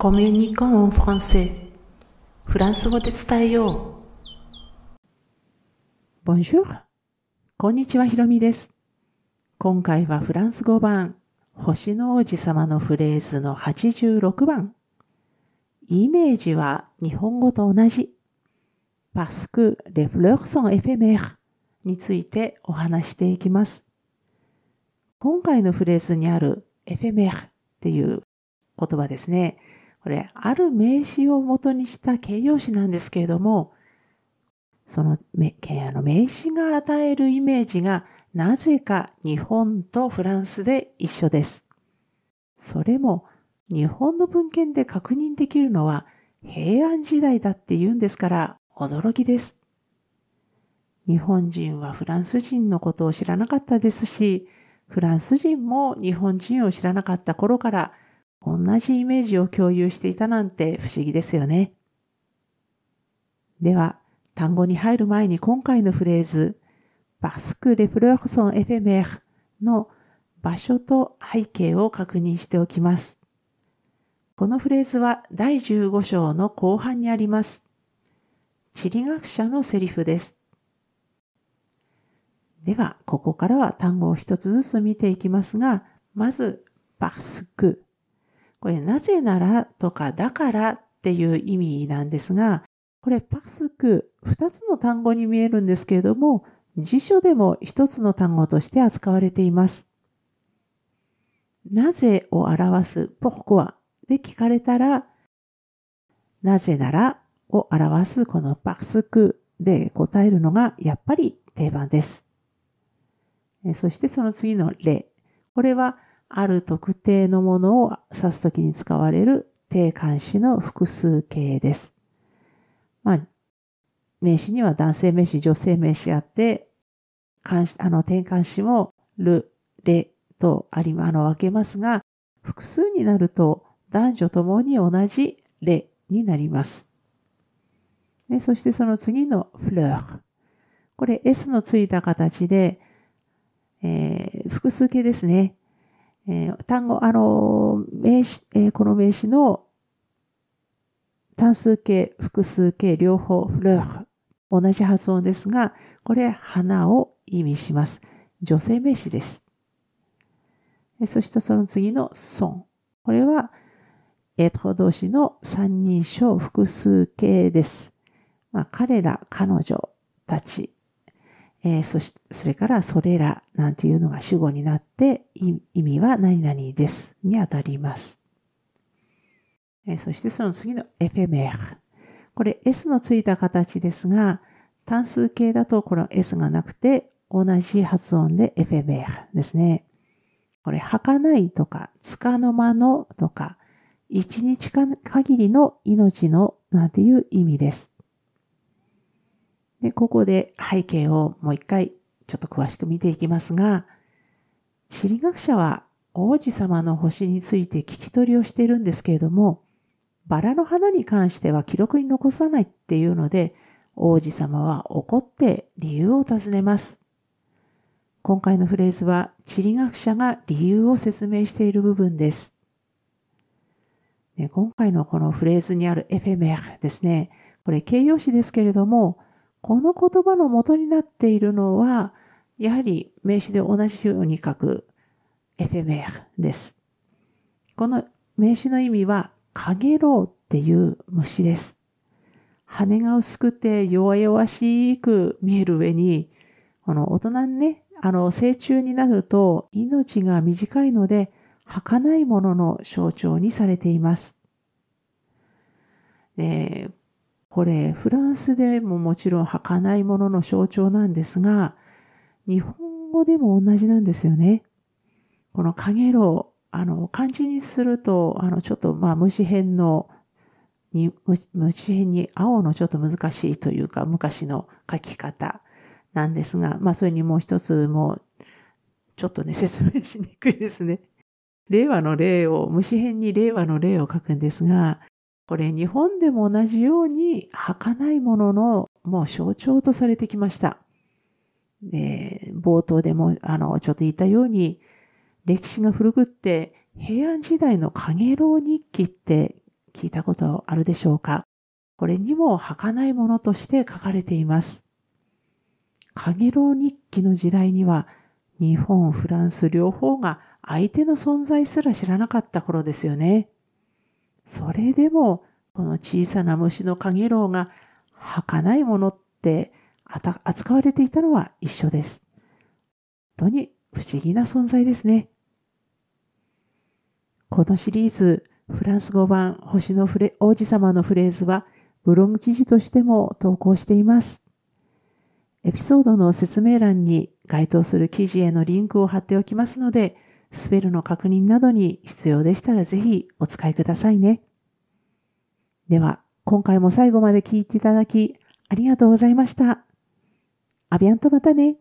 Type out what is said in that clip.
コミュニコンフランセフランス語で伝えよう。Bonjour. こんにちは、ひろみです。今回はフランス語版、星の王子様のフレーズの86番。イメージは日本語と同じ。parce que les fleurs sont éphémères についてお話していきます。今回のフレーズにあるエフェメーっていう言葉ですね。これ、ある名詞を元にした形容詞なんですけれども、その名詞が与えるイメージがなぜか日本とフランスで一緒です。それも日本の文献で確認できるのは平安時代だって言うんですから驚きです。日本人はフランス人のことを知らなかったですし、フランス人も日本人を知らなかった頃から同じイメージを共有していたなんて不思議ですよね。では、単語に入る前に今回のフレーズ、parce que les fleurs sont éphémères の場所と背景を確認しておきます。このフレーズは第15章の後半にあります。地理学者のセリフです。では、ここからは単語を一つずつ見ていきますが、まず、parce que これ、なぜならとかだからっていう意味なんですが、これ、パスク、二つの単語に見えるんですけれども、辞書でも一つの単語として扱われています。なぜを表すポコアで聞かれたら、なぜならを表すこのパスクで答えるのがやっぱり定番です。そしてその次の例。これはある特定のものを指すときに使われる定冠詞の複数形です。まあ、名詞には男性名詞、女性名詞あって、あの、転換詞もる、れとあり、あの、分けますが、複数になると男女ともに同じれになります。でそしてその次のフレーこれ S のついた形で、えー、複数形ですね。えー、単語、あの、名詞、えー、この名詞の単数形、複数形、両方、フレー同じ発音ですが、これ、花を意味します。女性名詞です。そしてその次のソン。これは、エトロ動詞の三人称複数形です。まあ、彼ら、彼女たちえー、そしそれからそれらなんていうのが主語になって意味は何々ですにあたります。えー、そしてその次のエフェメール。これ S のついた形ですが単数形だとこの S がなくて同じ発音でエフェメールですね。これ、儚いとか、つかの間のとか、一日か限りの命のなんていう意味です。で、ここで背景をもう一回ちょっと詳しく見ていきますが、地理学者は王子様の星について聞き取りをしているんですけれども、バラの花に関しては記録に残さないっていうので、王子様は怒って理由を尋ねます。今回のフレーズは地理学者が理由を説明している部分です。で今回のこのフレーズにあるエフェメーですね。これ形容詞ですけれども、この言葉の元になっているのは、やはり名詞で同じように書くエフェメーです。この名詞の意味は、かげろうっていう虫です。羽が薄くて弱々しく見える上に、この大人にね、あの、成虫になると命が短いので、儚いものの象徴にされています。でこれフランスでももちろん儚いものの象徴なんですが日本語でも同じなんですよね。このかげろうあの漢字にするとあのちょっとまあ虫編のに虫編に青のちょっと難しいというか昔の書き方なんですがまあそれにもう一つもうちょっとね 説明しにくいですね。令和の例を虫編に令和の例を書くんですがこれ日本でも同じように儚いもののもう象徴とされてきました。で冒頭でもあのちょっと言ったように歴史が古くって平安時代の影楼日記って聞いたことあるでしょうか？これにも儚いものとして書かれています。かげろう日記の時代には日本、フランス両方が相手の存在すら知らなかった頃ですよね。それでもこの小さな虫のかげろうが儚いものって扱われていたのは一緒です。本当に不思議な存在ですね。このシリーズ、フランス語版星のフレ王子様のフレーズはブログ記事としても投稿しています。エピソードの説明欄に該当する記事へのリンクを貼っておきますので、スペルの確認などに必要でしたらぜひお使いくださいね。では、今回も最後まで聞いていただきありがとうございました。アビアンとまたね。